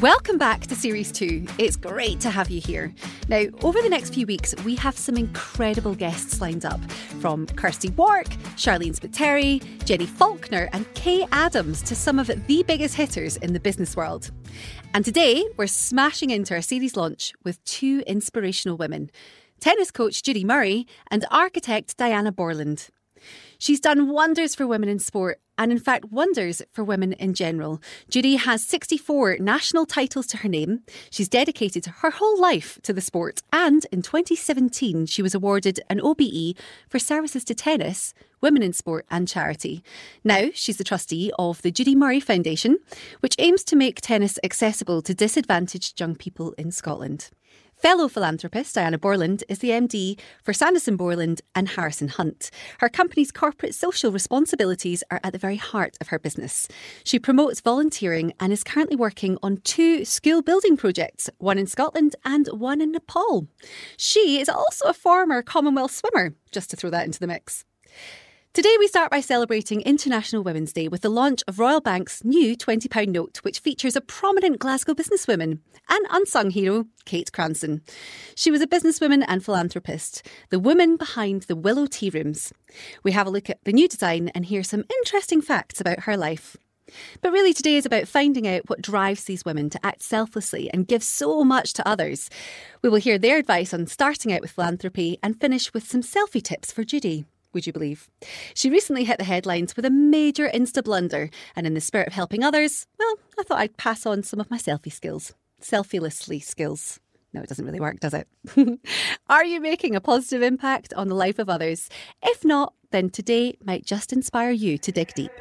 Welcome back to Series 2. It's great to have you here. Now, over the next few weeks, we have some incredible guests lined up from Kirsty Wark, Sharleen Spiteri, Jenny Falconer, and Kaye Adams to some of the biggest hitters in the business world. And today, we're smashing into our series launch with two inspirational women tennis coach Judy Murray and architect Diana Borland. She's done wonders for women in sport and, in fact, wonders for women in general. Judy has 64 national titles to her name. She's dedicated her whole life to the sport. And in 2017, she was awarded an OBE for services to tennis, women in sport, and charity. Now, she's the trustee of the Judy Murray Foundation, which aims to make tennis accessible to disadvantaged young people in Scotland. Fellow philanthropist Diana Borland is the MD for Sanderson Borland and Harrison Hunt. Her company's corporate social responsibilities are at the very heart of her business. She promotes volunteering and is currently working on two school building projects, one in Scotland and one in Nepal. She is also a former Commonwealth swimmer, just to throw that into the mix. Today, we start by celebrating International Women's Day with the launch of Royal Bank's new £20 note, which features a prominent Glasgow businesswoman and unsung hero, Kate Cranston. She was a businesswoman and philanthropist, the woman behind the Willow Tea Rooms. We have a look at the new design and hear some interesting facts about her life. But really, today is about finding out what drives these women to act selflessly and give so much to others. We will hear their advice on starting out with philanthropy and finish with some selfie tips for Judy would you believe? She recently hit the headlines with a major Insta blunder, and in the spirit of helping others, well, I thought I'd pass on some of my selfie skills. Selfielessly skills. No, it doesn't really work, does it? Are you making a positive impact on the life of others? If not, then today might just inspire you to dig deep.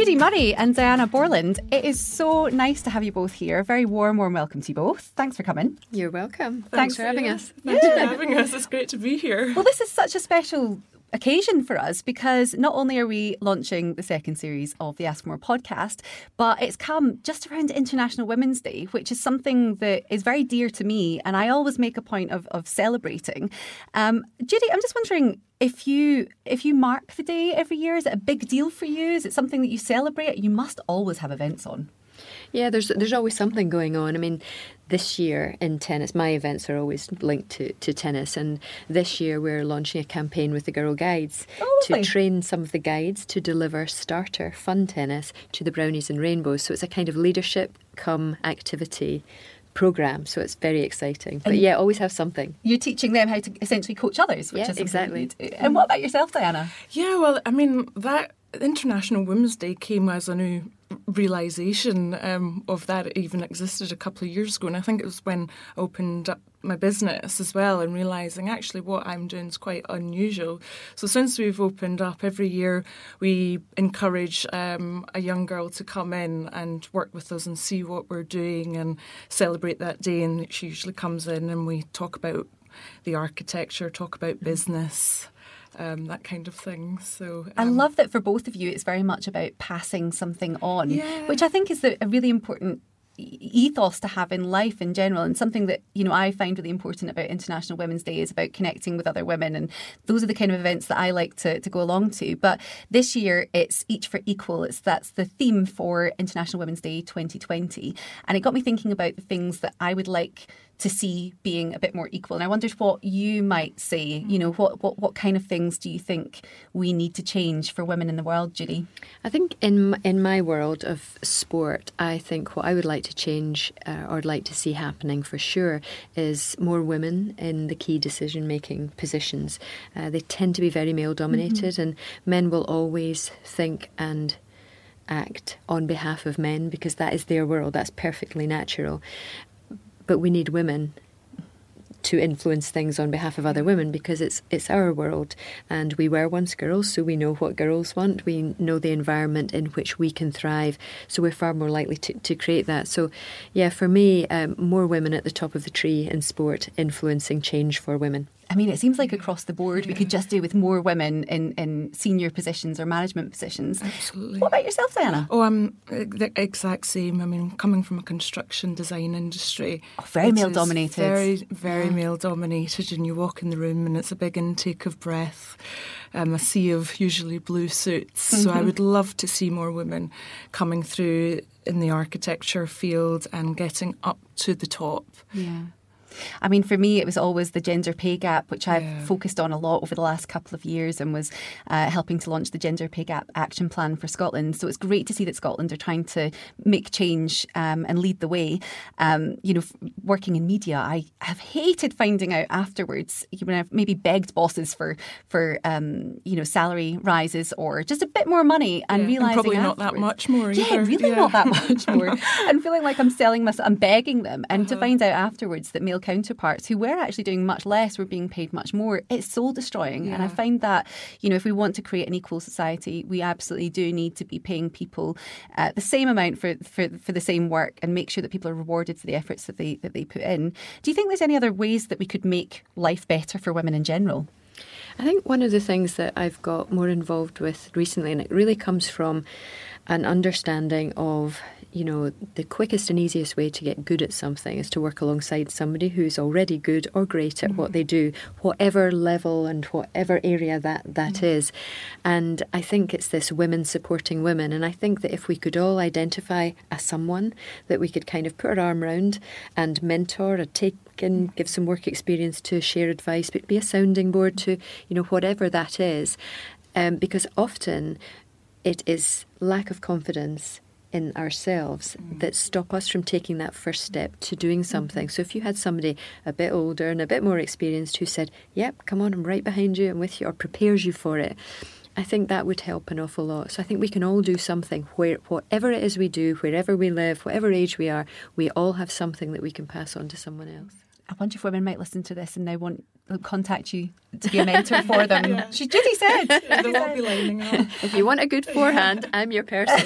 Judy Murray and Diana Borland, it is so nice to have you both here. Very warm, warm welcome to you both. Thanks for coming. You're welcome. Thanks, Thanks for having yeah. us. Thanks yeah. for having us. It's great to be here. Well, this is such a special occasion for us because not only are we launching the second series of the Ask More podcast, but it's come just around International Women's Day, which is something that is very dear to me and I always make a point of, of celebrating. Um, Judy, I'm just wondering if you if you mark the day every year, is it a big deal for you? Is it something that you celebrate? You must always have events on. Yeah, there's there's always something going on. I mean, this year in tennis, my events are always linked to, to tennis, and this year we're launching a campaign with the Girl Guides oh, to train some of the guides to deliver starter fun tennis to the Brownies and Rainbows. So it's a kind of leadership come activity program so it's very exciting. But and yeah always have something. You're teaching them how to essentially coach others which yeah, is exactly. and what about yourself diana? Yeah well i mean that international women's day came as a new realization um, of that even existed a couple of years ago. And I think it was when I opened up my business as well and realizing actually what I'm doing is quite unusual. So since we've opened up every year, we encourage um, a young girl to come in and work with us and see what we're doing and celebrate that day. And she usually comes in and we talk about the architecture, talk about business um, that kind of thing. So um, I love that for both of you, it's very much about passing something on, yeah. which I think is the, a really important ethos to have in life in general and something that you know I find really important about International Women's Day is about connecting with other women and those are the kind of events that I like to, to go along to but this year it's each for equal it's that's the theme for International Women's Day 2020 and it got me thinking about the things that I would like to see being a bit more equal. And I wondered what you might say. You know, what, what, what kind of things do you think we need to change for women in the world, Judy? I think in in my world of sport, I think what I would like to change uh, or like to see happening for sure is more women in the key decision making positions. Uh, they tend to be very male dominated, mm-hmm. and men will always think and act on behalf of men because that is their world. That's perfectly natural but we need women to influence things on behalf of other women because it's it's our world. And we were once girls so we know what girls want. We know the environment in which we can thrive. So we're far more likely to, to create that. So yeah for me um, more women at the top of the tree in sport influencing change for women I mean, it seems like across the board yeah. we could just do with more women in, in senior positions or management positions. Absolutely. What about yourself, Diana? Oh, I'm the exact same. I mean, coming from a construction design industry, oh, very male dominated. Very, very yeah. male dominated, and you walk in the room and it's a big intake of breath. Um, a sea of usually blue suits. Mm-hmm. So I mm-hmm. would love to see more women coming through in the architecture field and getting up to the top. Yeah. I mean, for me, it was always the gender pay gap, which I've yeah. focused on a lot over the last couple of years and was uh, helping to launch the Gender Pay Gap Action Plan for Scotland. So it's great to see that Scotland are trying to make change um, and lead the way. Um, you know, working in media, I have hated finding out afterwards when I've maybe begged bosses for for um, you know salary rises or just a bit more money and yeah, realizing probably not that much more. Yeah, either. really yeah. not that much more, and feeling like I'm selling myself, I'm begging them, and uh-huh. to find out afterwards that male counterparts who were actually doing much less were being paid much more. It's soul destroying. Yeah. And I find that, you know, if we want to create an equal society, we absolutely do need to be paying people uh, the same amount for, for, for the same work and make sure that people are rewarded for the efforts that they, that they put in. Do you think there's any other ways that we could make life better for women in general? I think one of the things that I've got more involved with recently, and it really comes from an understanding of you know, the quickest and easiest way to get good at something is to work alongside somebody who's already good or great at mm-hmm. what they do, whatever level and whatever area that, that mm-hmm. is. And I think it's this women supporting women. And I think that if we could all identify as someone that we could kind of put our arm around and mentor or take and give some work experience to share advice, but be a sounding board to, you know, whatever that is. Um, because often it is lack of confidence in ourselves mm. that stop us from taking that first step to doing something. Mm-hmm. So if you had somebody a bit older and a bit more experienced who said, Yep, come on, I'm right behind you, I'm with you, or prepares you for it, I think that would help an awful lot. So I think we can all do something where whatever it is we do, wherever we live, whatever age we are, we all have something that we can pass on to someone else. A bunch of women might listen to this and now want contact you to be a mentor for them. yeah. She Judy said. Yeah, they will be lining up. If you want a good forehand, I'm your person.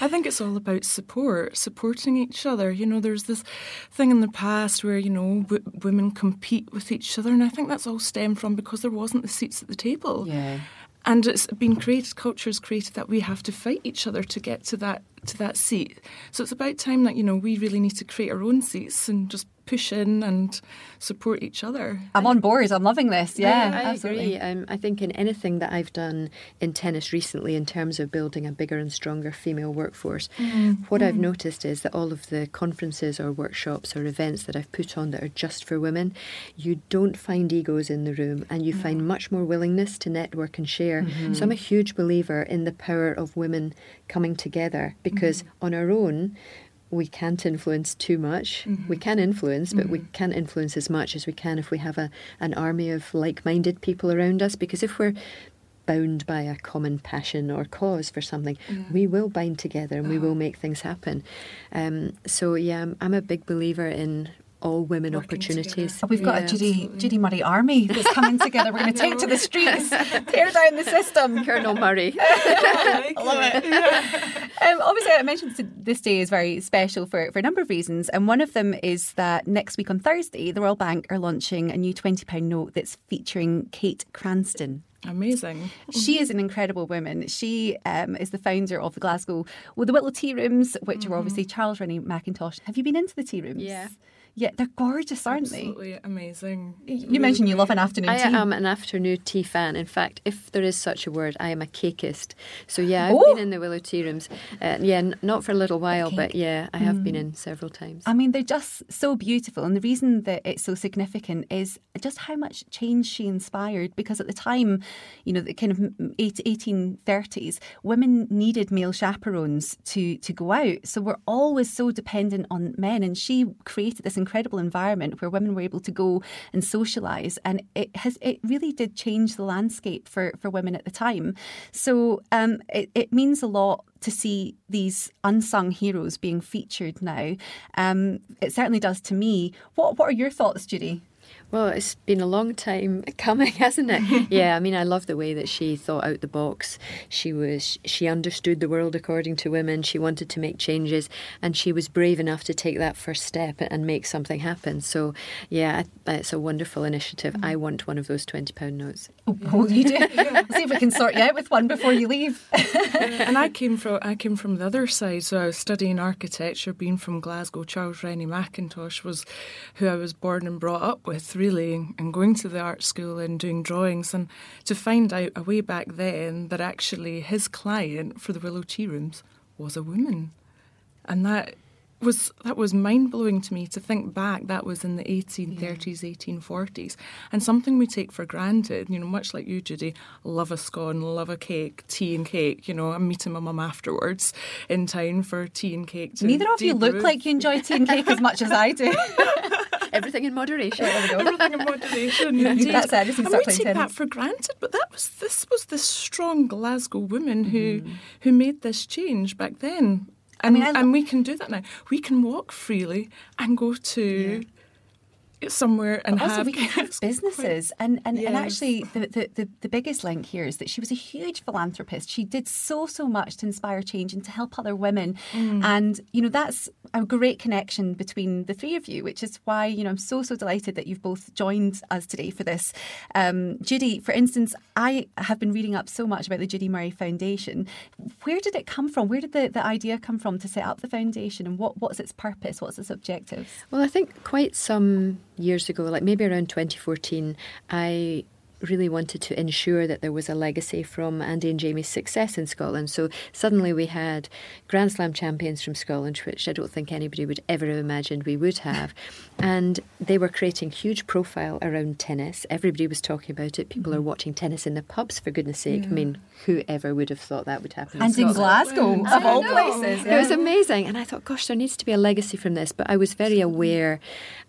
I think it's all about support, supporting each other. You know, there's this thing in the past where you know w- women compete with each other, and I think that's all stemmed from because there wasn't the seats at the table. Yeah. And it's been created, culture has created that we have to fight each other to get to that to that seat. So it's about time that you know we really need to create our own seats and just push in and support each other. I'm on board. I'm loving this. Yeah, yeah I absolutely. agree. Um, I think in anything that I've done in tennis recently, in terms of building a bigger and stronger female workforce, mm. what mm. I've noticed is that all of the conferences or workshops or events that I've put on that are just for women, you don't find egos in the room, and you no. find much more willingness to network and share. Mm-hmm. So I'm a huge believer in the power of women coming together because mm. on our own we can't influence too much. Mm-hmm. We can influence, but mm-hmm. we can't influence as much as we can if we have a, an army of like minded people around us. Because if we're bound by a common passion or cause for something, yeah. we will bind together and oh. we will make things happen. Um, so, yeah, I'm, I'm a big believer in all women Working opportunities. Oh, we've got yeah, a Judy, Judy Murray army that's coming together. We're going to take to the streets, tear down the system. Colonel Murray. I love it. Yeah. Um, obviously, I mentioned this day is very special for, for a number of reasons. And one of them is that next week on Thursday, the Royal Bank are launching a new £20 note that's featuring Kate Cranston. Amazing. She is an incredible woman. She um, is the founder of the Glasgow, well, the Willow Tea Rooms, which mm-hmm. are obviously Charles Rennie Mackintosh. Have you been into the tea rooms? Yeah. Yeah, they're gorgeous, aren't Absolutely they? Absolutely amazing. You really mentioned you love an afternoon I tea. I am an afternoon tea fan. In fact, if there is such a word, I am a cakeist. So yeah, I've oh. been in the Willow Tea Rooms. Uh, yeah, n- not for a little while, but yeah, I have mm. been in several times. I mean, they're just so beautiful, and the reason that it's so significant is just how much change she inspired. Because at the time, you know, the kind of 1830s, women needed male chaperones to to go out, so we're always so dependent on men, and she created this incredible environment where women were able to go and socialise, and it has it really did change the landscape for for women at the time. So um, it, it means a lot to see these unsung heroes being featured now. Um, it certainly does to me. What What are your thoughts, Judy? Well, it's been a long time coming, hasn't it? yeah, I mean, I love the way that she thought out the box. She was she understood the world according to women. She wanted to make changes, and she was brave enough to take that first step and make something happen. So, yeah, it's a wonderful initiative. Mm. I want one of those twenty pound notes. Oh, you do. Let's see if we can sort you out with one before you leave. and I came from I came from the other side, so I was studying architecture. Being from Glasgow, Charles Rennie Mackintosh was who I was born and brought up with really and going to the art school and doing drawings and to find out a way back then that actually his client for the Willow Tea Rooms was a woman. And that was that was mind blowing to me to think back. That was in the 1830s, yeah. 1840s, and something we take for granted. You know, much like you, Judy, love a scone, love a cake, tea and cake. You know, I'm meeting my mum afterwards in town for tea and cake. Neither of you look like you enjoy tea and cake as much as I do. Everything in moderation. Everything in moderation. Indeed. That's it. And we take that for granted, but that was this was the strong Glasgow woman who mm. who made this change back then. And, I mean, I and we can do that now. We can walk freely and go to yeah somewhere and also have, we can have businesses. Quite, and and, yes. and actually the, the, the, the, biggest link here is that she was a huge philanthropist. She did so so much to inspire change and to help other women. Mm. and you know that's a great connection between the three of you which is why you know I'm so so delighted that you've both joined us today for this. Um, Judy for instance I have been reading up so much about the Judy Murray Foundation. Where did it come from? Where did the, the idea come from to set up the foundation? And what what's its purpose? What's its objectives? Well I think quite some years ago, like maybe around 2014, I really wanted to ensure that there was a legacy from Andy and Jamie's success in Scotland. So suddenly we had Grand Slam champions from Scotland, which I don't think anybody would ever have imagined we would have. And they were creating huge profile around tennis. Everybody was talking about it. People mm-hmm. are watching tennis in the pubs, for goodness sake. Yeah. I mean, whoever would have thought that would happen? And in, in Glasgow, of all places. Yeah. It was amazing. And I thought, gosh, there needs to be a legacy from this. But I was very aware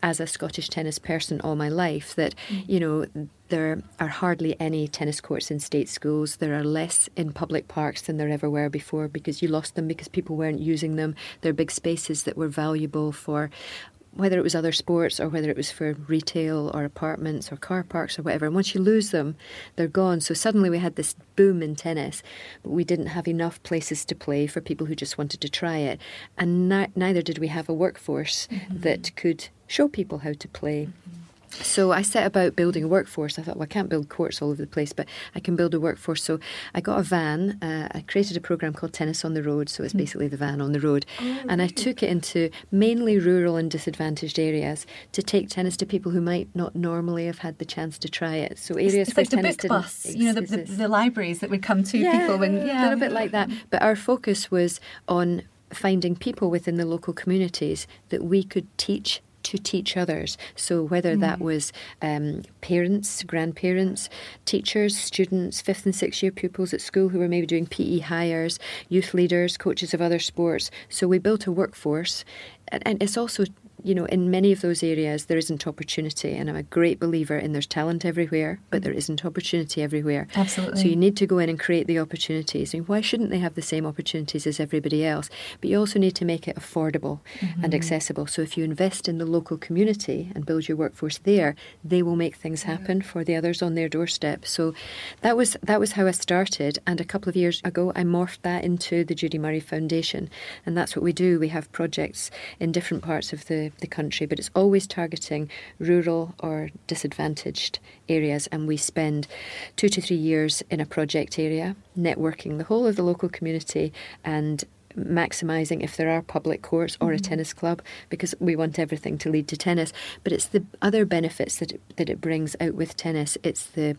as a Scottish tennis person all my life that, mm-hmm. you know, there are hardly any tennis courts in state schools. There are less in public parks than there ever were before because you lost them because people weren't using them. They're big spaces that were valuable for whether it was other sports or whether it was for retail or apartments or car parks or whatever. And once you lose them, they're gone. So suddenly we had this boom in tennis, but we didn't have enough places to play for people who just wanted to try it. And ni- neither did we have a workforce mm-hmm. that could show people how to play. So I set about building a workforce. I thought, well, I can't build courts all over the place, but I can build a workforce. So I got a van. Uh, I created a program called Tennis on the Road. So it's hmm. basically the van on the road. Oh, and I took it into mainly rural and disadvantaged areas to take tennis to people who might not normally have had the chance to try it. So areas it's, where like the book bus, you know, the, the, the, libraries that would come to yeah, people. When, yeah, a little bit like that. But our focus was on finding people within the local communities that we could teach to teach others. So, whether mm. that was um, parents, grandparents, teachers, students, fifth and sixth year pupils at school who were maybe doing PE Highers, youth leaders, coaches of other sports. So, we built a workforce. And, and it's also you know, in many of those areas, there isn't opportunity. And I'm a great believer in there's talent everywhere, but there isn't opportunity everywhere. Absolutely. So you need to go in and create the opportunities. And why shouldn't they have the same opportunities as everybody else? But you also need to make it affordable mm-hmm. and accessible. So if you invest in the local community and build your workforce there, they will make things happen for the others on their doorstep. So that was that was how I started. And a couple of years ago, I morphed that into the Judy Murray Foundation. And that's what we do. We have projects in different parts of the the, country, but it's always targeting rural or disadvantaged areas. And we spend two to three years in a project area, networking the whole of the local community and maximising if there are public courts or mm-hmm. a tennis club because we want everything to lead to tennis but it's the other benefits that it, that it brings out with tennis it's the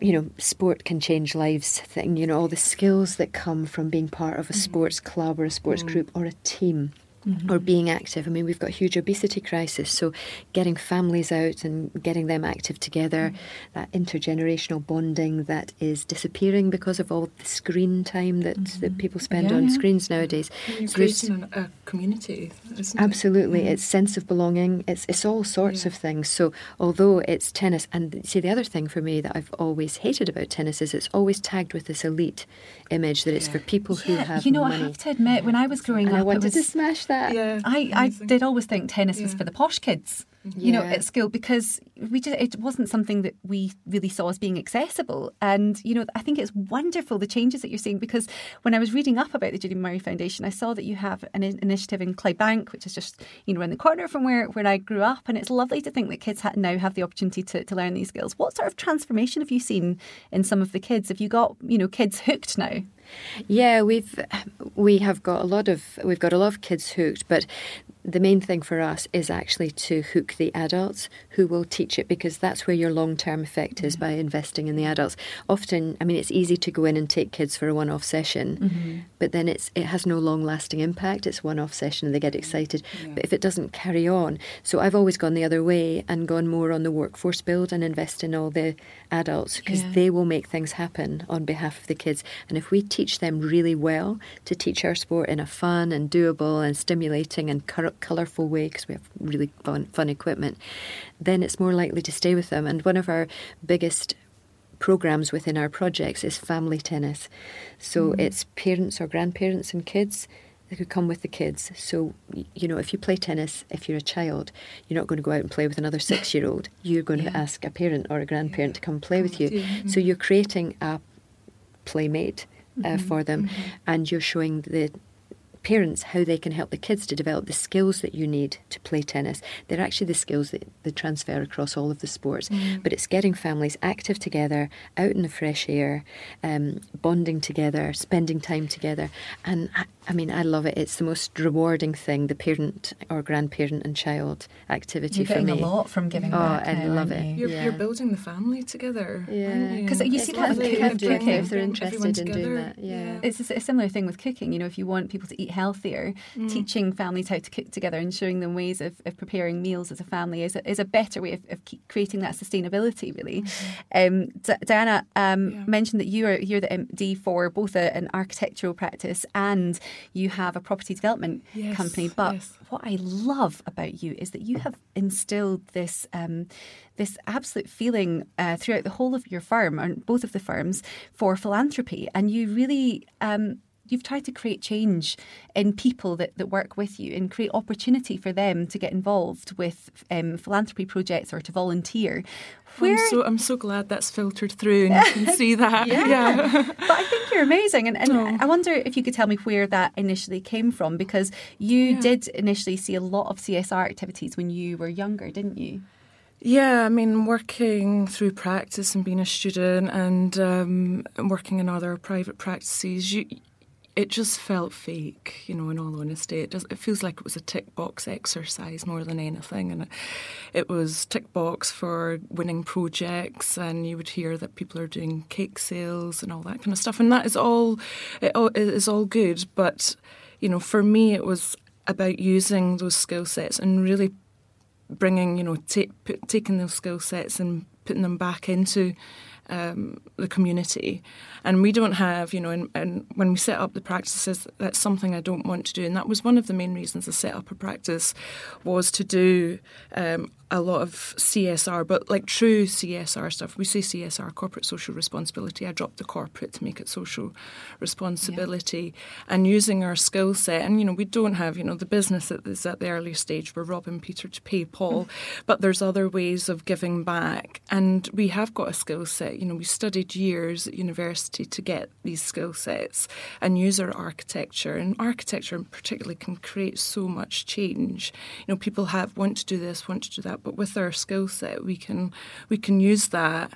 you know, sport can change lives thing, you know, all the skills that come from being part of a mm-hmm. sports club or a sports mm. group or a team mm-hmm. or being active. I mean, we've got a huge obesity crisis, so getting families out and getting them active together, mm-hmm. that intergenerational bonding that is disappearing because of all the screen time that, mm-hmm. that people spend yeah, on yeah. screens nowadays. It's creating a community, Absolutely, it? it's sense of belonging. It's it's all sorts yeah. of things. So although it's tennis, and see the other thing for me that I've always hated about tennis is it's always tagged with this elite image that it's for people who have. You know, money. I have to admit, when I was growing and up, I wanted was, to smash that. Yeah, I, I did always think tennis yeah. was for the posh kids. you yeah. know, at school because we just it wasn't something that we really saw as being accessible. And you know, I think it's wonderful the changes that you're seeing because when I was reading up about the Judy Murray Foundation, I saw that you have an initiative in Clydebank, which is just you know around the corner from where where I grew up, and it's lovely to think that kids now have the opportunity to, to learn these skills. What sort of transformation have you seen in some of the kids? Have you got you know kids hooked now? Yeah, we've we have got a lot of we've got a lot of kids hooked, but the main thing for us is actually to hook the adults who will teach it because that's where your long term effect is mm-hmm. by investing in the adults. Often, I mean, it's easy to go in and take kids for a one off session, mm-hmm. but then it's it has no long lasting impact. It's one off session and they get excited. Yeah. But if it doesn't carry on, so I've always gone the other way and gone more on the workforce build and invest in all the adults because yeah. they will make things happen on behalf of the kids. And if we teach them really well to teach our sport in a fun and doable and stimulating and colourful way because we have really fun, fun equipment, then it's more likely to stay with them. And one of our biggest programs within our projects is family tennis. So mm. it's parents or grandparents and kids who come with the kids. So, you know, if you play tennis, if you're a child, you're not going to go out and play with another six year old. You're going yeah. to ask a parent or a grandparent yeah. to come play with you. Mm-hmm. So you're creating a playmate uh, mm-hmm. for them mm-hmm. and you're showing the parents how they can help the kids to develop the skills that you need to play tennis. They're actually the skills that, that transfer across all of the sports. Mm. But it's getting families active together, out in the fresh air, um, bonding together, spending time together. And I, I, mean, I love it. It's the most rewarding thing, the parent or grandparent and child activity you're for me. a lot from giving oh, back. I now, love it. You? are yeah. you're, building the family together. Yeah. Because you, you see that with cooking. If they're interested in doing that. Yeah. yeah. It's a similar thing with cooking. You know, if you want people to eat healthier, mm. teaching families how to cook together and showing them ways of, of preparing meals as a family is a, is a better way of, of creating that sustainability. Really, mm-hmm. um, D- Diana um, yeah. mentioned that you are you're the MD for both a, an architectural practice and you have a property development yes, company. But yes. what I love about you is that you have instilled this. Um, this absolute feeling uh, throughout the whole of your firm and both of the firms for philanthropy, and you really um, you've tried to create change in people that, that work with you and create opportunity for them to get involved with um, philanthropy projects or to volunteer. Where... I'm so I'm so glad that's filtered through and you can see that. yeah. yeah. but I think you're amazing, and, and oh. I wonder if you could tell me where that initially came from because you yeah. did initially see a lot of CSR activities when you were younger, didn't you? Yeah, I mean, working through practice and being a student and um, working in other private practices, you it just felt fake, you know, in all honesty. It, just, it feels like it was a tick box exercise more than anything. And it, it was tick box for winning projects, and you would hear that people are doing cake sales and all that kind of stuff. And that is all, it, it is all good. But, you know, for me, it was about using those skill sets and really bringing, you know, t- p- taking those skill sets and putting them back into um, the community. And we don't have, you know, and, and, when we set up the practices, that's something I don't want to do. And that was one of the main reasons I set up a practice was to do um, a lot of CSR, but like true CSR stuff. We say CSR, corporate social responsibility. I dropped the corporate to make it social responsibility yeah. and using our skill set. And, you know, we don't have, you know, the business that is at the early stage. We're robbing Peter to pay Paul, mm. but there's other ways of giving back. And we have got a skill set. You know, we studied years at university to get these skill sets and use our architecture. And architecture, in particular, can create so much change. You know, people have want to do this, want to do that that, but with our skill set, we can we can use that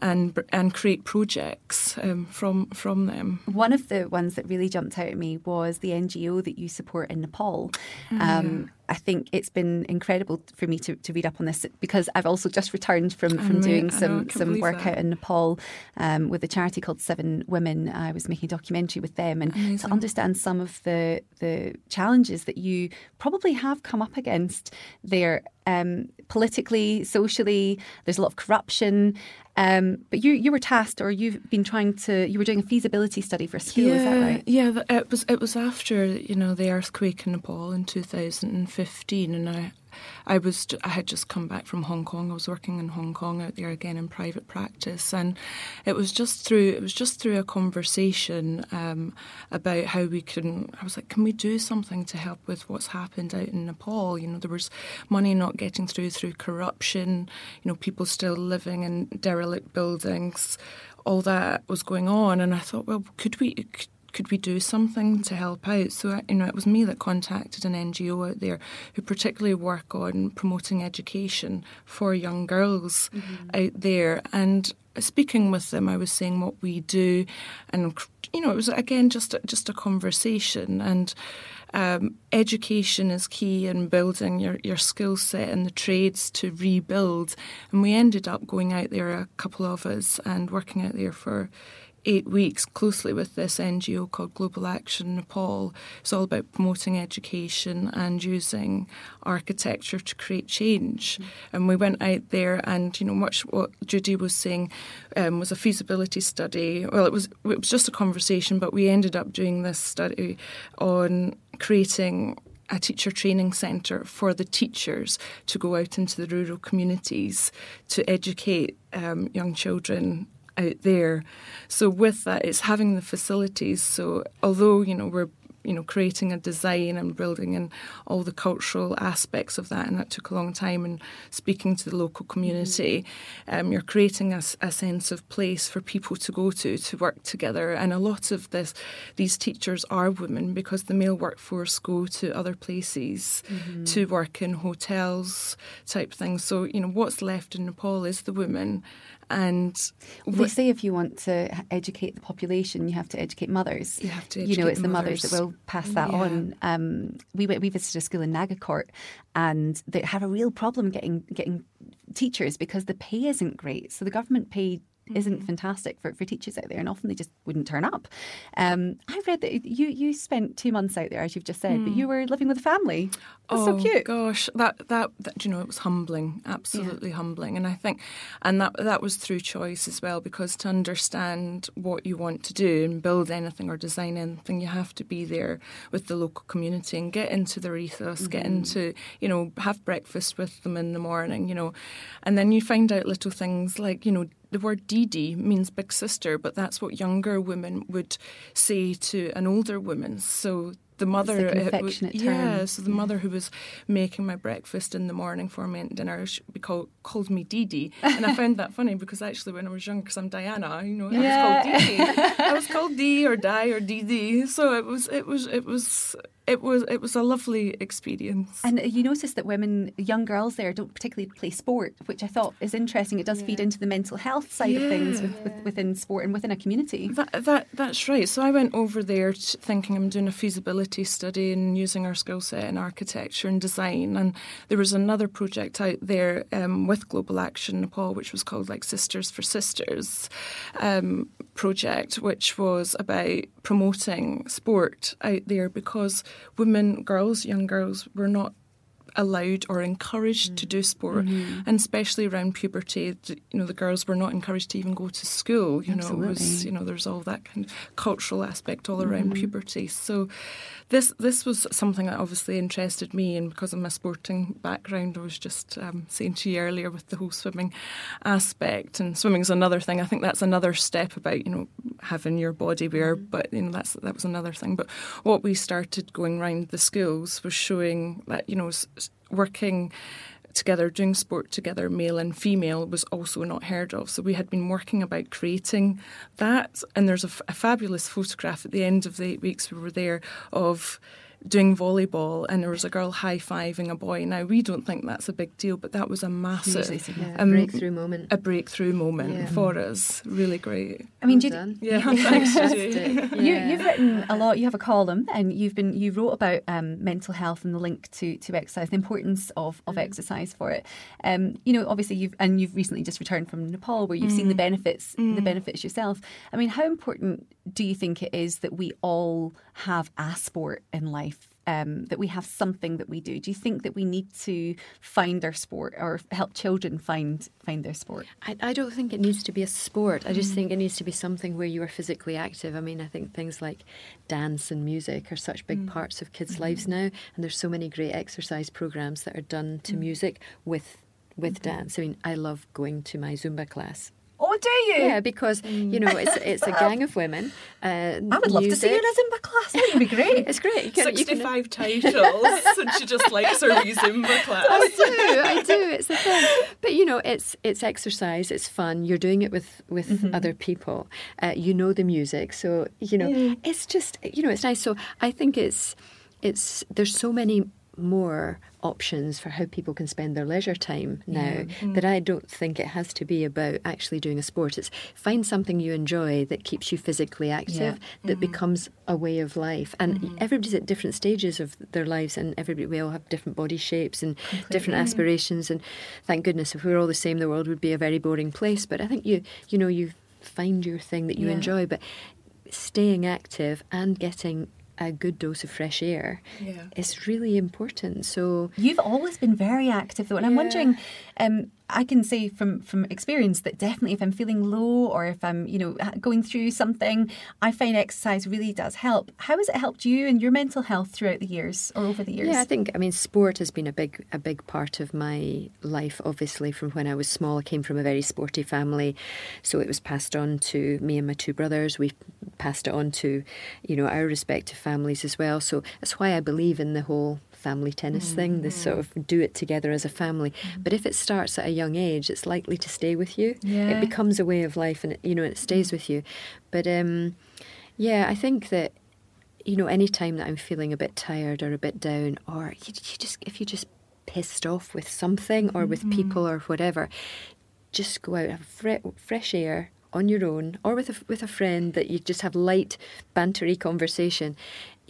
and and create projects um, from from them. One of the ones that really jumped out at me was the NGO that you support in Nepal. Mm. Um, I think it's been incredible for me to, to read up on this because I've also just returned from, from doing some, some work that. out in Nepal um, with a charity called Seven Women. I was making a documentary with them and Amazing. to understand some of the the challenges that you probably have come up against there um, politically, socially. There's a lot of corruption. Um, but you you were tasked, or you've been trying to. You were doing a feasibility study for school. Yeah, is that right? Yeah, it was. It was after you know the earthquake in Nepal in 2015 2015, and I I was I had just come back from Hong Kong. I was working in Hong Kong out there again in private practice, and it was just through it was just through a conversation um, about how we can. I was like, can we do something to help with what's happened out in Nepal? You know, there was money not getting through through corruption. You know, people still living in derelict buildings. All that was going on, and I thought, well, could we? Could we do something to help out? So, you know, it was me that contacted an NGO out there who particularly work on promoting education for young girls mm-hmm. out there. And speaking with them, I was saying what we do, and you know, it was again just a, just a conversation. And um, education is key in building your your skill set and the trades to rebuild. And we ended up going out there, a couple of us, and working out there for eight weeks closely with this NGO called Global Action Nepal. It's all about promoting education and using architecture to create change. Mm. And we went out there, and you know, much what Judy was saying um, was a feasibility study. Well, it was it was just a conversation, but we ended up doing this study on creating a teacher training centre for the teachers to go out into the rural communities to educate um, young children out there. So with that, it's having the facilities. So although you know we're you know creating a design and building and all the cultural aspects of that, and that took a long time. And speaking to the local community, mm-hmm. um, you're creating a, a, sense of place for people to go to to work together. And a lot of this, these teachers are women because the male workforce go to other places mm-hmm. to work in hotels type things. So you know what's left in Nepal is the women and they say if you want to educate the population, you have to educate mothers. You have to. you know, it's the mothers. that will pass that yeah. on. Um, we we visited a school in Nagarkot, and they have a real problem getting getting teachers because the pay isn't great. So the government paid isn't mm-hmm. fantastic for, for teachers out there, and often they just wouldn't turn up. Um, I read that you you spent two months out there, as you've just said, mm. but you were living with a family. That's oh, so cute. Gosh, that, that that you know, it was humbling, absolutely yeah. humbling, and I think, and that that was through choice as well, because to understand what you want to do and build anything or design anything, you have to be there with the local community and get into their ethos, mm-hmm. get into you know, have breakfast with them in the morning, you know, and then you find out little things like you know the word Didi means big sister, but that's what younger women would say to an older woman. So the mother, it, yeah, so the yeah. mother who was making my breakfast in the morning for me and dinner she called, called me Didi, and I found that funny because actually when I was young, because I'm Diana, you know, yeah. I was called Didi. I was called Dee or Di or Didi, so it was it was it was it was it was a lovely experience. And you notice that women, young girls there, don't particularly play sport, which I thought is interesting. It does yeah. feed into the mental health side yeah. of things with, with, within sport and within a community. That, that that's right. So I went over there thinking I'm doing a feasibility study and using our skill set in architecture and design. And there was another project out there um, with Global Action Nepal, which was called like Sisters for Sisters um, project, which was about promoting sport out there because women, girls, young girls were not allowed or encouraged mm. to do sport, mm-hmm. and especially around puberty. You know, the girls were not encouraged to even go to school. You Absolutely. know, it was you know there's all that kind of cultural aspect all around mm-hmm. puberty. So this this was something that obviously interested me, and because of my sporting background, I was just um, saying to you earlier with the whole swimming aspect, and swimming is another thing. I think that's another step about you know having your body wear, mm-hmm. but you know that's that was another thing. But what we started going around the schools was showing that you know working together, doing sport together, male and female, was also not heard of. So we had been working about creating that. And there's a, f- a fabulous photograph at the end of the eight weeks we were there of doing volleyball and there was a girl high fiving a boy. Now we don't think that's a big deal, but that was a massive yeah, um, breakthrough moment. A breakthrough moment yeah. for us. Really great. I mean, well Judy, yeah, thanks, yeah. You, have written a lot. You have a column, and you've been you wrote about um, mental health and the link to to exercise, the importance of, of mm. exercise for it. Um, you know, obviously you've and you've recently just returned from Nepal, where you've mm. seen the mm. benefits mm. the benefits yourself. I mean, how important do you think it is that we all have a sport in life? um, that we have something that we do? Do you think that we need to find our sport or help children find find their sport? I, I don't think it needs to be a sport. I just mm. think it needs to be something where you are physically active. I mean, I think things like dance and music are such big mm. parts of kids' mm-hmm. lives now, and there's so many great exercise programs that are done to mm. music with with mm-hmm. dance. I mean, I love going to my Zumba class Oh, do you? Yeah, because you know it's it's a gang of women. Uh, I would love music. to see you in a Zumba class. That would be great. it's great. You can, Sixty-five you can... titles, and she just likes her Zumba class. I do, I do. It's a thing. But you know, it's it's exercise. It's fun. You're doing it with with mm-hmm. other people. Uh, you know the music, so you know mm. it's just you know it's nice. So I think it's it's there's so many more options for how people can spend their leisure time now yeah. mm. that I don't think it has to be about actually doing a sport. It's find something you enjoy that keeps you physically active, yeah. that mm-hmm. becomes a way of life. And mm-hmm. everybody's at different stages of their lives and everybody we all have different body shapes and Completely. different aspirations and thank goodness if we were all the same the world would be a very boring place. But I think you you know, you find your thing that you yeah. enjoy. But staying active and getting a good dose of fresh air yeah. is really important. So you've always been very active, though, and yeah. I'm wondering. Um, I can say from from experience that definitely if I'm feeling low or if I'm you know going through something, I find exercise really does help. How has it helped you and your mental health throughout the years or over the years? Yeah, I think I mean sport has been a big a big part of my life. Obviously, from when I was small, I came from a very sporty family, so it was passed on to me and my two brothers. We passed it on to you know our respective families as well. So that's why I believe in the whole family tennis mm. thing, this sort of do it together as a family. Mm. But if it starts at a young age, it's likely to stay with you. Yeah. It becomes a way of life, and you know it stays with you. But um, yeah, I think that you know any time that I'm feeling a bit tired or a bit down, or you, you just if you just pissed off with something or with mm-hmm. people or whatever, just go out have fre- fresh air on your own or with a, with a friend that you just have light bantery conversation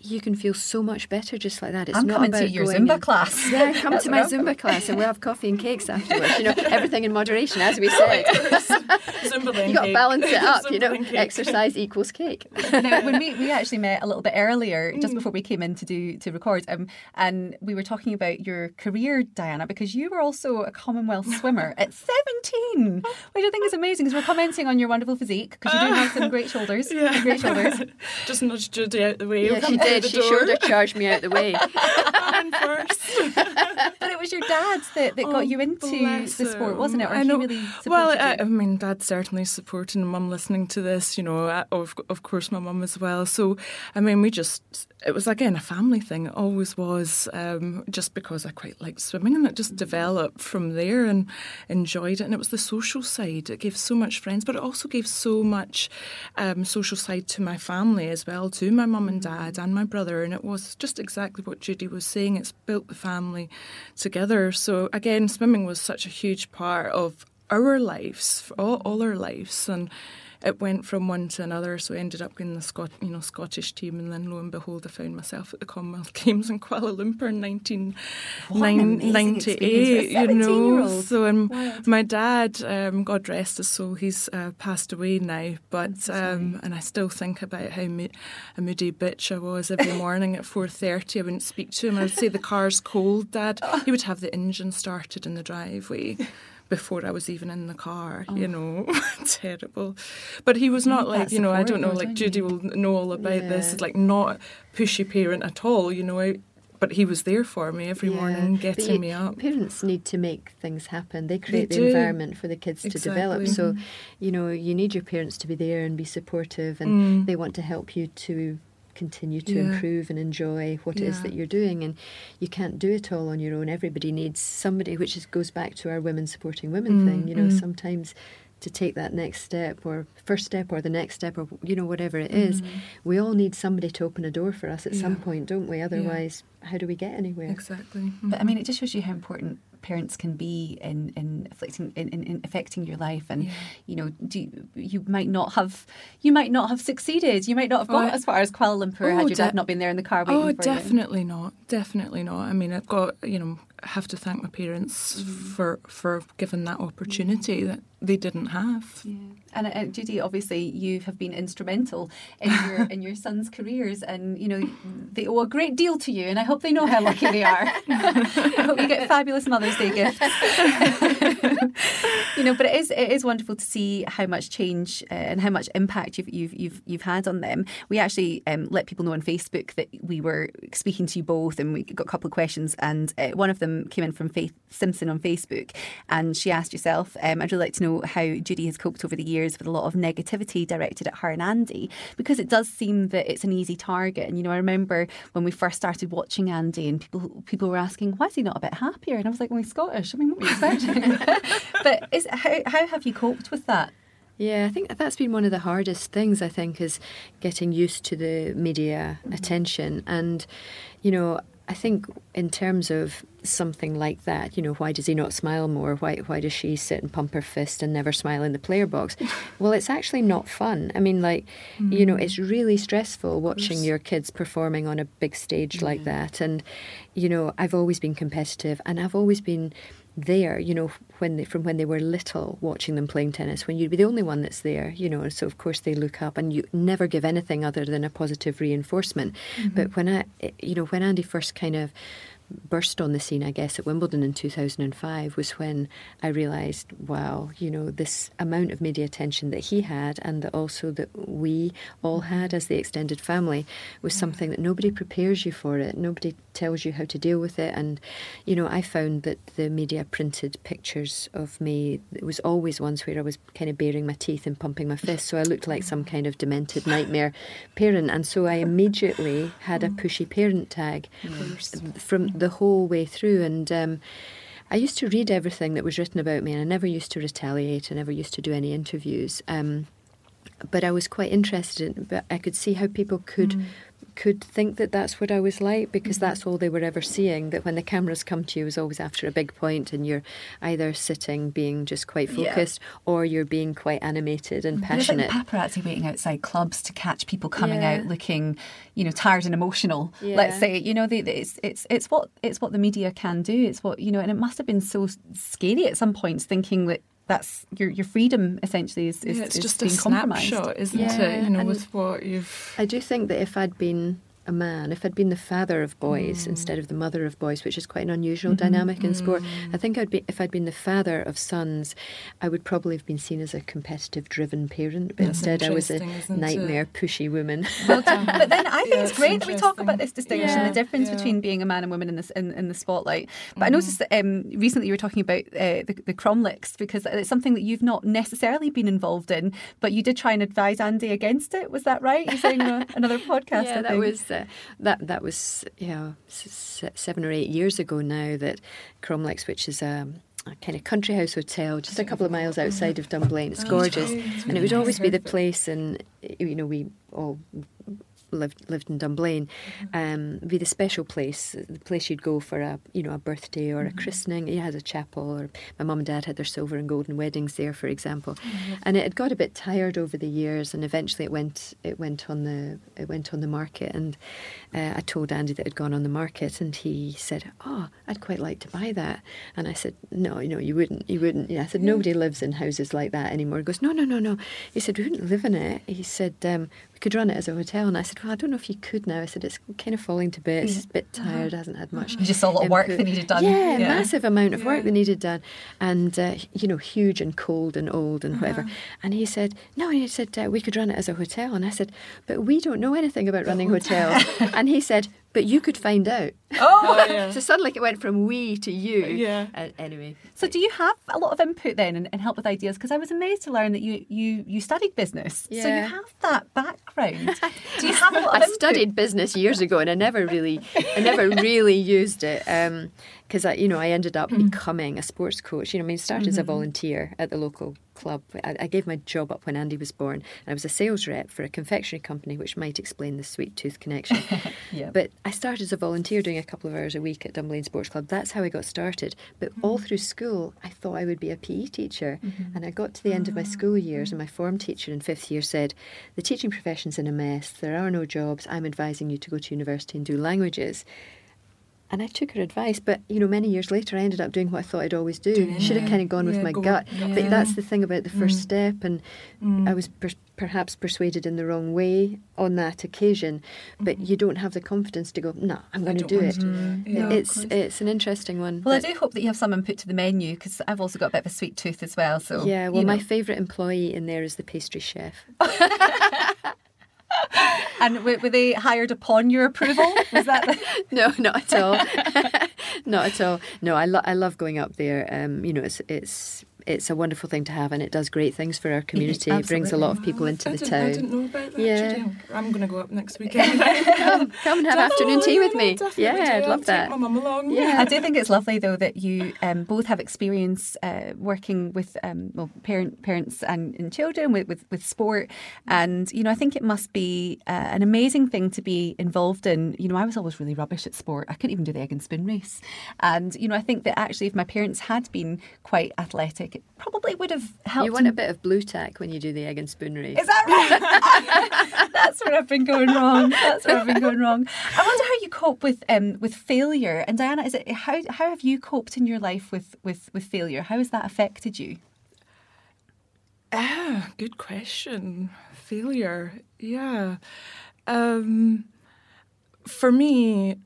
you can feel so much better just like that. It's I'm not coming about to your Zumba and, class. Yeah, come to my Zumba class and we'll have coffee and cakes afterwards. You know, everything in moderation, as we said. Zumba you got to balance it up. you know, exercise equals cake. now, when we, we actually met a little bit earlier, just mm. before we came in to do to record, um, and we were talking about your career, Diana, because you were also a Commonwealth swimmer at 17, which I think is amazing. Because we're commenting on your wonderful physique because you do have some great shoulders. Yeah. great shoulders. just nudged Judy out the way. Yeah, did. She shoulder charged me out the way. first. but it was your dad that, that oh, got you into the sport, wasn't it? Or I know. Really well, I, I, mean, dad certainly supporting mum listening to this, you know, uh, of, of course my mum as well. So, I mean, we just, it was again a family thing. It always was, um, just because I quite liked swimming and it just developed from there and enjoyed it. And it was the social side. It gave so much friends, but it also gave so much um, social side to my family as well, to my mum and dad and my brother. And it was just exactly what Judy was saying. It's built the family together. So again, swimming was such a huge part of our lives, all, all our lives, and it went from one to another. So I ended up in the Scot- you know Scottish team, and then lo and behold, I found myself at the Commonwealth Games in Kuala Lumpur in 1998. You know, so and my dad, um, God rest his soul, he's uh, passed away now, but um, and I still think about how mo- a moody bitch I was every morning at 4:30. I wouldn't speak to him. I would say the car's cold, Dad. He would have the engine started in the driveway before I was even in the car, oh. you know, terrible. But he was not like, you know, I don't know, like Judy will know all about yeah. this. It's like not pushy parent at all, you know. I, but he was there for me every yeah. morning, getting you, me up. Parents need to make things happen. They create they the environment for the kids exactly. to develop. So, you know, you need your parents to be there and be supportive, and mm. they want to help you to continue to yeah. improve and enjoy what yeah. it is that you're doing. And you can't do it all on your own. Everybody needs somebody, which is, goes back to our women supporting women mm, thing. You know, mm. sometimes to take that next step or first step or the next step or you know whatever it is, mm. we all need somebody to open a door for us at yeah. some point don't we otherwise how do we get anywhere exactly mm-hmm. but i mean it just shows you how important parents can be in in afflicting in, in, in affecting your life and yeah. you know do you, might not have you might not have succeeded you might not have got oh, as far as Kuala Lumpur oh, had your de- dad not been there in the car waiting oh definitely you. not definitely not I mean I've got you know have to thank my parents for for giving that opportunity that they didn't have. Yeah. And uh, Judy, obviously, you have been instrumental in your in your sons' careers, and you know they owe a great deal to you. And I hope they know how lucky they are. I hope you get fabulous Mother's Day gifts. you know, but it is it is wonderful to see how much change uh, and how much impact you've you've you've, you've had on them. We actually um, let people know on Facebook that we were speaking to you both, and we got a couple of questions, and uh, one of them came in from Faith Simpson on Facebook, and she asked yourself, um, "I'd really like to know how Judy has coped over the years with a lot of negativity directed at her and Andy, because it does seem that it's an easy target." And you know, I remember when we first started watching Andy, and people people were asking, "Why is he not a bit happier?" And I was like, "Well, he's Scottish. I mean, what were you expecting?" but is, how how have you coped with that? Yeah, I think that's been one of the hardest things, I think, is getting used to the media mm-hmm. attention. And, you know, I think in terms of something like that, you know, why does he not smile more? Why why does she sit and pump her fist and never smile in the player box? well, it's actually not fun. I mean, like, mm. you know, it's mm. really stressful watching your kids performing on a big stage like that. And, you know, I've always been competitive and I've always been there, you know, when they, from when they were little, watching them playing tennis, when you'd be the only one that's there, you know, so of course they look up, and you never give anything other than a positive reinforcement. Mm-hmm. But when I, you know, when Andy first kind of burst on the scene, I guess, at Wimbledon in 2005 was when I realised, wow, you know, this amount of media attention that he had and that also that we all had as the extended family was something that nobody prepares you for it. Nobody tells you how to deal with it. And, you know, I found that the media printed pictures of me, it was always ones where I was kind of baring my teeth and pumping my fists. So I looked like some kind of demented nightmare parent. And so I immediately had a mm. pushy parent tag from the whole way through. And um, I used to read everything that was written about me, and I never used to retaliate. I never used to do any interviews. Um, but I was quite interested in. But I could see how people could mm could think that that's what I was like because mm-hmm. that's all they were ever seeing. That when the cameras come to you is always after a big point and you're either sitting being just quite focused yeah. or you're being quite animated and passionate. Like paparazzi waiting outside clubs to catch people coming yeah. out looking, you know, tired and emotional. Yeah. Let's say, you know, they, it's it's it's what it's what the media can do. It's what you know, and it must have been so scary at some points thinking that that's your your freedom essentially is, is, yeah, it's is just being a snapshot, isn't yeah. it? You know, and with what you've. I do think that if I'd been a man, if I'd been the father of boys mm. instead of the mother of boys, which is quite an unusual mm-hmm. dynamic in mm. sport, I think I'd be if I'd been the father of sons, I would probably have been seen as a competitive, driven parent. But That's instead, I was a nightmare, it? pushy woman. Well but then I think yeah, it's great that we talk about this distinction, yeah, the difference yeah. between being a man and woman in this in, in the spotlight. But mm. I noticed that um, recently you were talking about uh, the, the Cromlix because it's something that you've not necessarily been involved in, but you did try and advise Andy against it. Was that right? You're saying another podcast. Yeah, that was uh, that that was you know seven or eight years ago now that Cromlix, which is a, a kind of country house hotel just a couple of miles outside of Dunblane. It's oh, gorgeous, and it would always be the place, and you know we all lived lived in Dunblane, mm-hmm. um, be the special place, the place you'd go for a you know a birthday or mm-hmm. a christening. It had a chapel, or my mum and dad had their silver and golden weddings there, for example. Mm-hmm. And it had got a bit tired over the years, and eventually it went it went on the it went on the market. And uh, I told Andy that it had gone on the market, and he said, "Oh, I'd quite like to buy that." And I said, "No, you know, you wouldn't, you wouldn't." Yeah, I said, "Nobody lives in houses like that anymore." He goes, "No, no, no, no." He said, "We wouldn't live in it." He said, um, "We could run it as a hotel." And I said, "Well, I don't know if you could." now. I said it's kind of falling to bits. It's a bit uh-huh. tired. Uh-huh. Hasn't had much. You just saw a lot of work that needed done. Yeah, yeah, massive amount of work that needed done, and uh, you know, huge and cold and old and uh-huh. whatever. And he said, no. he said uh, we could run it as a hotel. And I said, but we don't know anything about running hotels. and he said, but you could find out. Oh, oh yeah. so suddenly it went from we to you. Yeah. Uh, anyway. So do you have a lot of input then and, and help with ideas? Because I was amazed to learn that you you you studied business. Yeah. So you have that background. do you have a lot of I input? studied business years ago and I never really I never really used it. Um, because I, you know, I ended up mm. becoming a sports coach. You know, I mean, I started mm-hmm. as a mm-hmm. volunteer at the local club. I, I, gave my job up when Andy was born. I was a sales rep for a confectionery company, which might explain the sweet tooth connection. yeah. But I started as a volunteer doing a couple of hours a week at Dunblane Sports Club. That's how I got started. But mm. all through school, I thought I would be a PE teacher. Mm-hmm. And I got to the end of my school years, and my form teacher in fifth year said, The teaching profession's in a mess. There are no jobs. I'm advising you to go to university and do languages and I took her advice, but you know, many years later, I ended up doing what I thought I'd always do. Doing Should have kind of gone with my go- gut, yeah. but that's the thing about the first Mm. step, and I was per- perhaps persuaded in the wrong way on that occasion. But you don't have the confidence to go, no, I'm going to do it. to. Yeah, it's it's an interesting one. Well, I do hope that you have some input to the menu because I've also got a bit of a sweet tooth as well. So yeah, well, you my favourite employee in there is the pastry chef. and were, were they hired upon your approval? Was that the... no, not at all. not at all. No, I, lo- I love going up there. Um, you know, it's it's it's a wonderful thing to have, and it does great things for our community. It brings a lot of people into I the didn't, town. I didn't know about that. Yeah. I'm going to go up next weekend. come, come and have afternoon tea with me. Yeah, I'd love that. Take my mum along. Yeah. I do think it's lovely though that you um, both have experience uh, working with um, well parent parents and, and children with, with with sport, and you know I think it must be uh, an amazing thing to be involved in. You know I was always really rubbish at sport. I couldn't even do the egg and spin race, and you know I think that actually if my parents had been quite athletic, it probably would have helped. You want a bit of Blu Tack when you do the egg and spoon race. Is that right? That's where I've been going wrong. That's where I've been going wrong. I wonder how you cope with um, with failure. And Diana, is it how how have you coped in your life with with with failure? How has that affected you? Ah, good question. Failure. Yeah. Um, for me,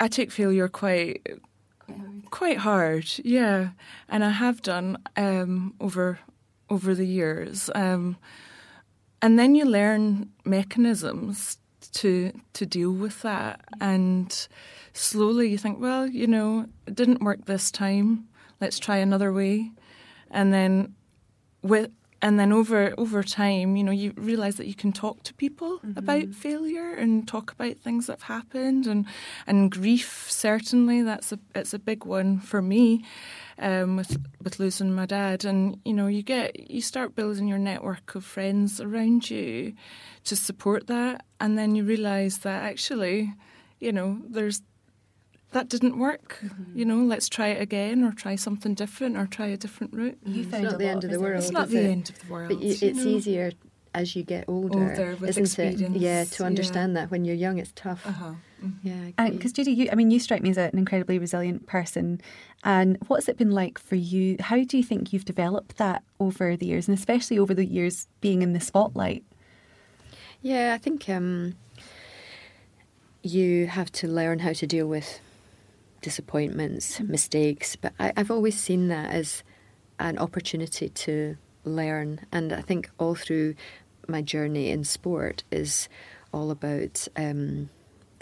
I take failure quite quite hard. Yeah, and I have done um, over over the years. Um, and then you learn mechanisms to to deal with that, and slowly you think, well, you know, it didn't work this time. Let's try another way, and then with and then over over time, you know, you realize that you can talk to people about failure and talk about things that have happened and and grief. Certainly, that's a it's a big one for me. Um, with with losing my dad, and you know, you get you start building your network of friends around you to support that, and then you realize that actually, you know, there's that didn't work. You know, let's try it again, or try something different, or try a different route. You It's not the end of the world. It's not the it? end of the world. But you, you it's know. easier as you get older, Older, with isn't it? Yeah, to yeah. understand that when you're young, it's tough. Uh-huh. Yeah, I agree. Because Judy, you, I mean, you strike me as an incredibly resilient person. And what's it been like for you? How do you think you've developed that over the years, and especially over the years being in the spotlight? Yeah, I think um, you have to learn how to deal with disappointments, mistakes. But I, I've always seen that as an opportunity to learn. And I think all through my journey in sport is all about um,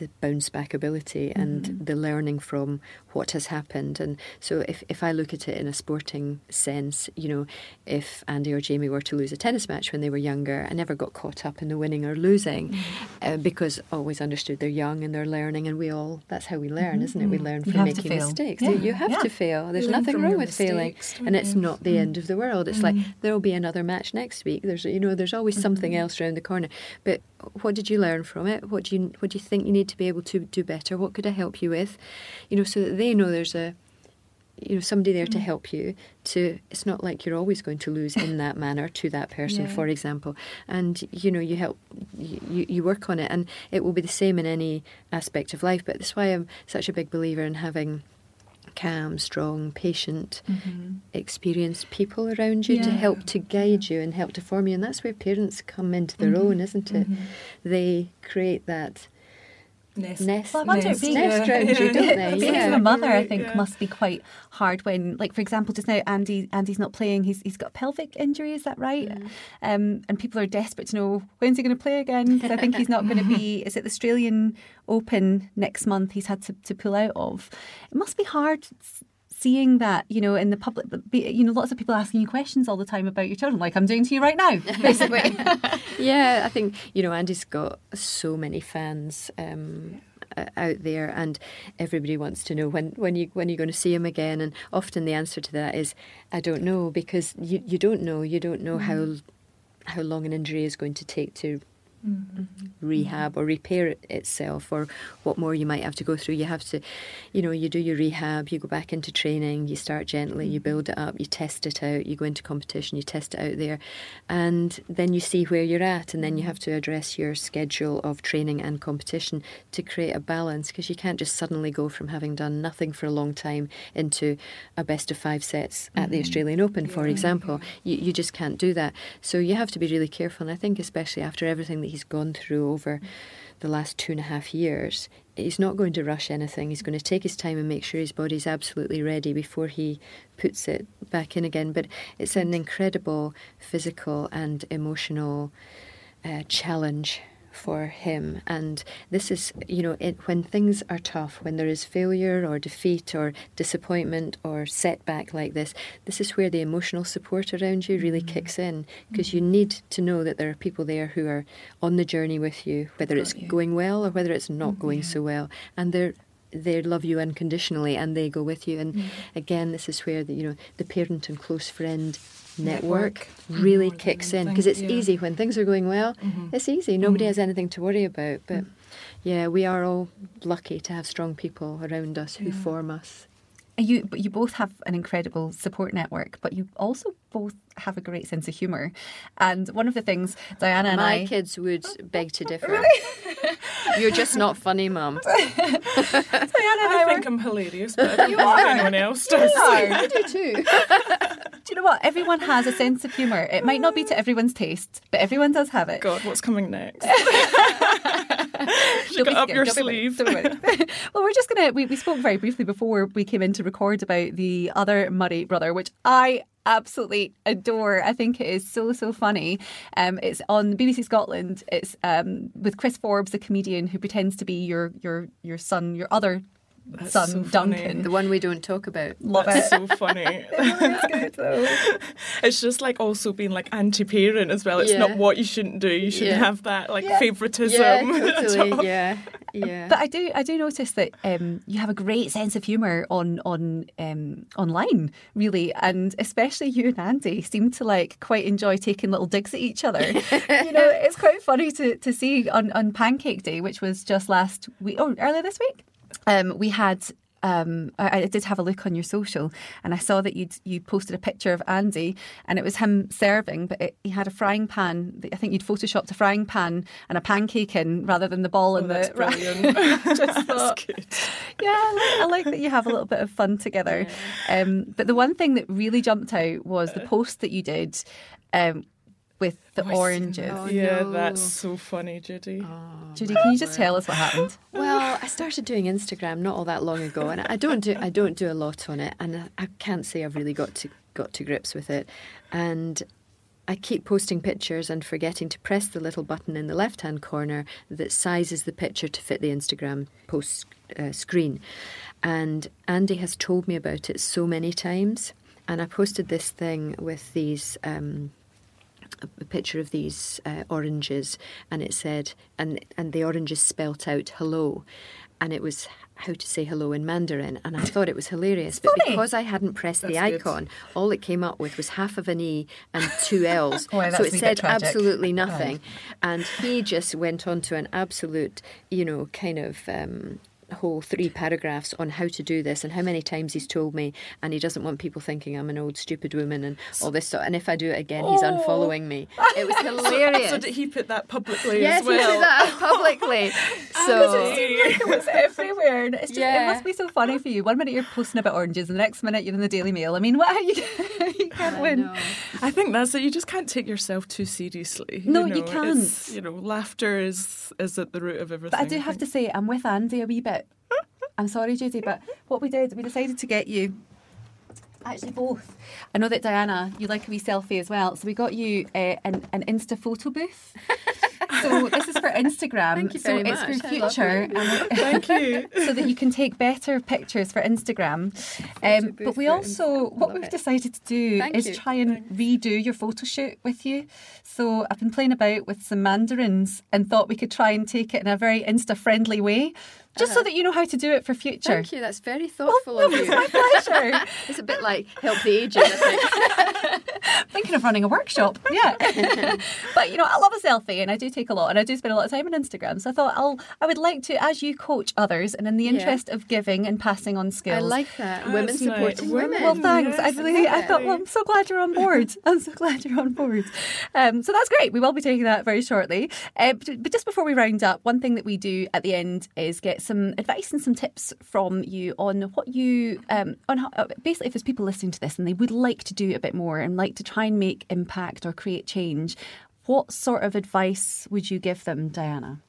the bounce back ability and the learning from what has happened. And so, if, if I look at it in a sporting sense, you know, if Andy or Jamie were to lose a tennis match when they were younger, I never got caught up in the winning or losing uh, because I always understood they're young and they're learning, and we all, that's how we learn, isn't it? We learn from making mistakes. Yeah. You, have Yeah. to fail. There's learn nothing wrong with failing. And it's not the end of the world. It's like there will be another match next week. There's you know there's always something else around the corner. But what did you learn from it? What do you what do you think you need to be able to do better? What could I help you with? You know, so that they know there's a you know somebody there to mm. help you to it's not like you're always going to lose in that manner to that person Yeah. for example. And you know you help you, you work on it and it will be the same in any aspect of life. But that's why i'm such a big believer in having calm strong patient mm-hmm. experienced people around you to help to guide you and help to form you. And that's where parents come into their mm-hmm. own isn't it? Mm-hmm. They create that Nest. nest, Well, I wonder nest, being- nest around you, don't they? Being Yeah. a mother, I think, yeah. must be quite hard when, like, for example, just now Andy Andy's not playing. He's he's got a pelvic injury. Is that right? Um, and people are desperate to know when's he going to play again because I think he's not going to be. Is it the Australian Open next month? He's had to, to pull out of. It must be hard. Seeing that, you know, in the public, you know, lots of people asking you questions all the time about your children, like I'm doing to you right now, basically. Yeah, I think you know Andy's got so many fans um, out there, and everybody wants to know when when you when you're going to see him again. And often the answer to that is, I don't know, because you you don't know. You don't know how how long an injury is going to take to mm-hmm. rehab or repair it itself or what more you might have to go through. You have to, you know, you do your rehab, you go back into training, you start gently, you build it up, you test it out, you go into competition, you test it out there, and then you see where you're at, and then you have to address your schedule of training and competition to create a balance because you can't just suddenly go from having done nothing for a long time into a best of five sets at mm-hmm. the Australian Open, for yeah. example. You, you just can't do that. So you have to be really careful, and I think especially after everything that he's gone through over the last two and a half years, he's not going to rush anything. He's going to take his time and make sure his body's absolutely ready before he puts it back in again. But it's an incredible physical and emotional uh, challenge for him. And this is, you know, it, when things are tough, when there is failure or defeat or disappointment or setback like this, this is where the emotional support around you really mm-hmm. kicks in because mm-hmm. you need to know that there are people there who are on the journey with you, whether it's you. going well or whether it's not mm-hmm. going so well. And they're they love you unconditionally and they go with you and mm. again this is where the you know the parent and close friend network, network. really mm-hmm. kicks in because it's yeah. easy when things are going well. Mm-hmm. It's easy. Nobody mm-hmm. has anything to worry about. But mm. yeah, we are all lucky to have strong people around us who yeah. form us. You, but you both have an incredible support network, but you also both have a great sense of humour. And one of the things Diana and My I, kids would beg to differ. You're just not funny, Mum. Diana and I, I think were... I'm hilarious, but I don't you are. anyone else does. You are. I do too. You know what? Everyone has a sense of humour. It might not be to everyone's taste, but everyone does have it. God, what's coming next? She got up your sleeve. well, we're just gonna. We, we spoke very briefly before we came in to record about the other Murray brother, which I absolutely adore. I think it is so so funny. Um, it's on BBC Scotland. It's um, with Chris Forbes, the comedian who pretends to be your your your son, your other that's son so Duncan, the one we don't talk about. Love That's it. so funny. it good, it's just like also being like anti-parent as well. It's yeah. not what you shouldn't do. You shouldn't yeah. have that like yeah. favoritism. Yeah, totally. yeah, yeah. But I do, I do notice that um, you have a great sense of humour on on um, online, really, and especially you and Andy seem to like quite enjoy taking little digs at each other. you know, it's quite funny to to see on on Pancake Day, which was just last week, oh, earlier this week um, we had um, I, I, did have a look on your social, and I saw that you you posted a picture of Andy, and it was him serving, but it, he had a frying pan. I think you'd photoshopped a frying pan and a pancake in rather than the ball oh, and the. Brilliant. Just thought. Yeah, I like, I like, that you have a little bit of fun together. Yeah. Um, but the one thing that really jumped out was the post that you did. Um, with the oh, oranges. Oh, yeah, no. that's so funny, Judy. Oh, Judy, can you just tell us what happened? Well, I started doing Instagram not all that long ago, and I don't do I don't do a lot on it, and I can't say I've really got to got to grips with it, and. I keep posting pictures and forgetting to press the little button in the left hand corner that sizes the picture to fit the Instagram post uh, screen. And Andy has told me about it so many times. And I posted this thing with these um, a picture of these uh, oranges, and it said, and and the oranges spelt out hello, and it was how to say hello in Mandarin, and I thought it was hilarious. But because I hadn't pressed That's the icon, good. all it came up with was half of an E and two L's. oh, so it said absolutely nothing. And he just went on to an absolute, you know, kind of um, whole three paragraphs on how to do this and how many times he's told me, and he doesn't want people thinking I'm an old stupid woman and all this stuff. And if I do it again, he's oh. unfollowing me. It was hilarious. so, so, did he put that publicly yes, as well? Yes, he put that publicly. Ah, so it seemed like it was everywhere. And it's just, yeah. it must be so funny for you. One minute you're posting about oranges, and the next minute you're in the Daily Mail. I mean, what? You, you can't I win. Know. I think that's it. You just can't take yourself too seriously. No, you, know? you can't. You know, laughter is is at the root of everything. But I do have to say, I'm with Andy a wee bit I'm sorry, Judy, but what we did, we decided to get you Actually, both. I know that Diana, you like a wee selfie as well, so we got you uh, an, an Insta photo booth. so this is for Instagram. Thank you so very it's much. for future. Thank you. so that you can take better pictures for Instagram. Um, but we also, what we've it. decided to do Thank is you. try and redo your photo shoot with you. So I've been playing about with some mandarins and thought we could try and take it in a very Insta friendly way. Just uh-huh. so that you know how to do it for future. Thank you. That's very thoughtful well, of you. my pleasure. it's a bit like help the aging. Think. Thinking of running a workshop. Yeah. but you know, I love a selfie, and I do take a lot, and I do spend a lot of time on Instagram. So I thought I'll, I would like to, as you coach others, and in the interest yeah. of giving and passing on skills. I like that. That's women supporting nice. women. Well, thanks. Yes, I really, I thought, well, I'm so glad you're on board. I'm so glad you're on board. Um, so that's great. We will be taking that very shortly. Uh, but, but just before we round up, one thing that we do at the end is get some advice and some tips from you on what you um, on how, uh, basically if there's people listening to this and they would like to do a bit more and like to try and make impact or create change. What sort of advice would you give them, Diana?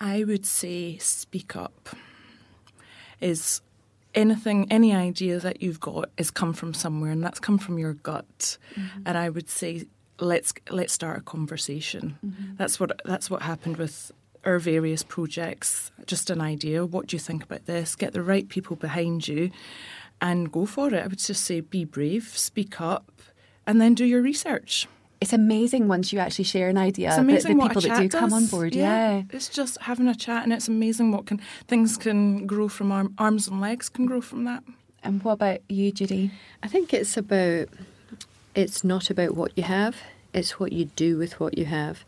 I would say speak up. Is anything, any idea that you've got has come from somewhere, and that's come from your gut. Mm-hmm. And I would say let's let's start a conversation. Mm-hmm. That's what that's what happened with our various projects. Just an idea. What do you think about this? Get the right people behind you, and go for it. I would just say be brave, speak up, and then do your research it's amazing once you actually share an idea. It's amazing the, the people that do does. come on board. Yeah. yeah. it's just having a chat, and it's amazing what can things can grow from arm, arms and legs can grow from that. And what about you, Judy? I think it's about it's not about what you have; it's what you do with what you have.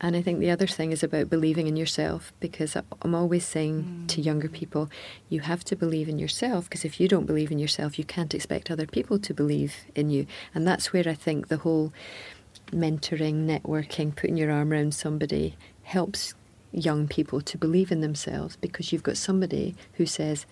And I think the other thing is about believing in yourself because I'm always saying mm. to younger people, you have to believe in yourself because if you don't believe in yourself, you can't expect other people to believe in you. And that's where I think the whole mentoring, networking, putting your arm around somebody helps young people to believe in themselves because you've got somebody who says,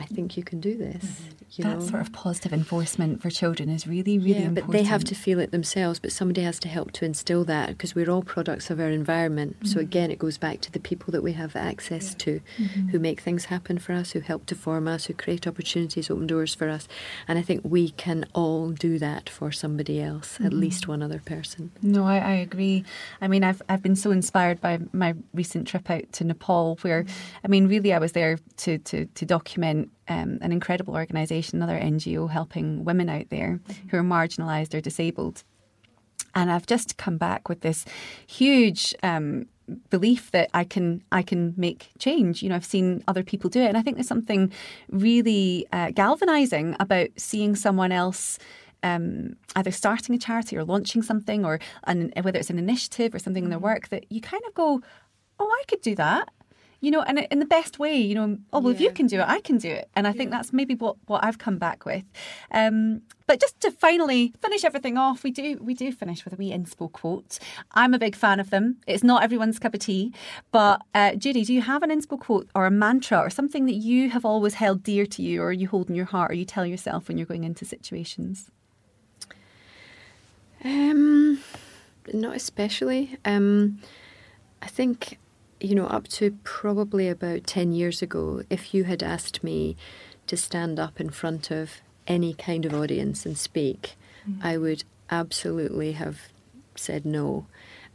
I think you can do this. Mm-hmm. That know? sort of positive enforcement for children is really, really yeah, important. But they have to feel it themselves, but somebody has to help to instill that because we're all products of our environment. Mm-hmm. So again, it goes back to the people that we have access yeah. to mm-hmm. who make things happen for us, who help to form us, who create opportunities, open doors for us. And I think we can all do that for somebody else, at mm-hmm. least one other person. No, I, I, agree. I mean, I've, I've been so inspired by my recent trip out to Nepal where, mm-hmm. I mean, really I was there to, to, to document um, an incredible organisation, another NGO helping women out there mm-hmm. who are marginalised or disabled. And I've just come back with this huge um, belief that I can I can make change. You know, I've seen other people do it, and I think there's something really uh, galvanizing about seeing someone else. Um, either starting a charity or launching something, or an, whether it's an initiative or something in their mm-hmm. work, that you kind of go, "Oh, I could do that." You know, and in the best way, you know, oh, well, yeah. if you can do it, I can do it. And I yeah. think that's maybe what, what I've come back with. Um, but just to finally finish everything off, we do we do finish with a wee inspo quote. I'm a big fan of them. It's not everyone's cup of tea, but uh, Judy, do you have an inspo quote or a mantra or something that you have always held dear to you, or you hold in your heart, or you tell yourself when you're going into situations? Um, not especially. Um, I think you know, up to probably about 10 years ago, if you had asked me to stand up in front of any kind of audience and speak, mm-hmm. I would absolutely have said no.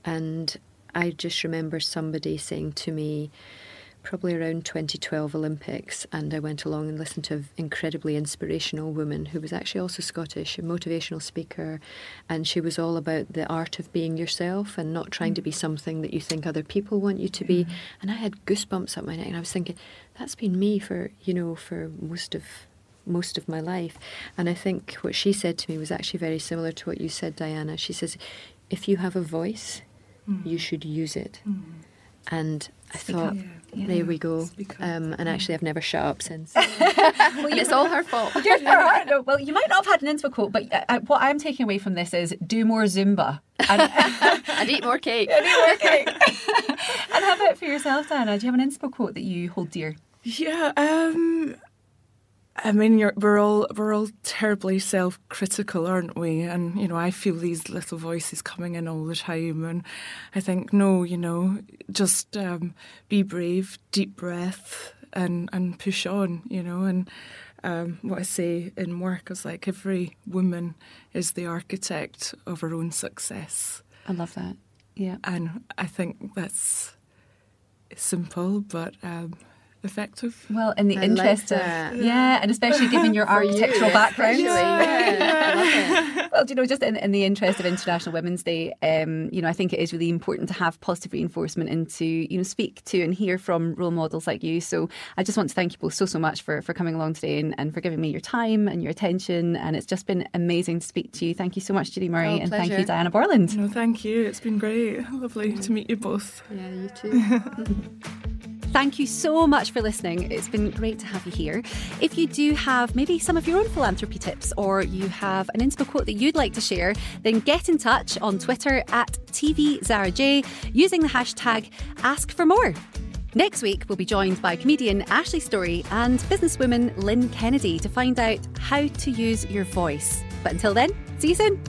And I just remember somebody saying to me, probably around 2012 Olympics, and I went along and listened to an incredibly inspirational woman who was actually also Scottish, a motivational speaker, and she was all about the art of being yourself and not trying to be mm. something that you think other people want you to be. And I had goosebumps up my neck, and I was thinking, that's been me for you know for most of most of my life. And I think what she said to me was actually very similar to what you said, Diana. She says, if you have a voice, mm. you should use it. Mm. And I thought, yeah. There we go. Um, and actually, I've never shut up since. well, and it's all her fault. no, well, you might not have had an inspo quote, but uh, uh, what I'm taking away from this is do more Zumba. And, and eat more cake. and eat more cake. and how about for yourself, Diana? Do you have an inspo quote that you hold dear? Yeah, um, I mean, we're all we're all terribly self-critical, aren't we? And you know, I feel these little voices coming in all the time, and I think, no, you know, just um, be brave, deep breath, and and push on, you know. And um, what I say in work is like every woman is the architect of her own success. I love that. Yeah, and I think that's simple, but um, effective. Well, in the I interest like of that. yeah, and especially given your architectural you, background. especially. Yeah, I love it. Well, do you know, just in, in the interest of International Women's Day, um, you know, I think it is really important to have positive reinforcement and to, you know, speak to and hear from role models like you. So I just want to thank you both so, so much for, for coming along today and, and for giving me your time and your attention. And it's just been amazing to speak to you. Thank you so much, Judy Murray, Oh, and thank you. Diana Borland. No, thank you. It's been great. Lovely to meet you both. Yeah, you too. Thank you so much for listening. It's been great to have you here. If you do have maybe some of your own philanthropy tips or you have an inspo quote that you'd like to share, then get in touch on Twitter at TVZaraJ using the hashtag AskForMore. Next week, we'll be joined by comedian Ashley Storrie and businesswoman Lynn Kennedy to find out how to use your voice. But until then, see you soon.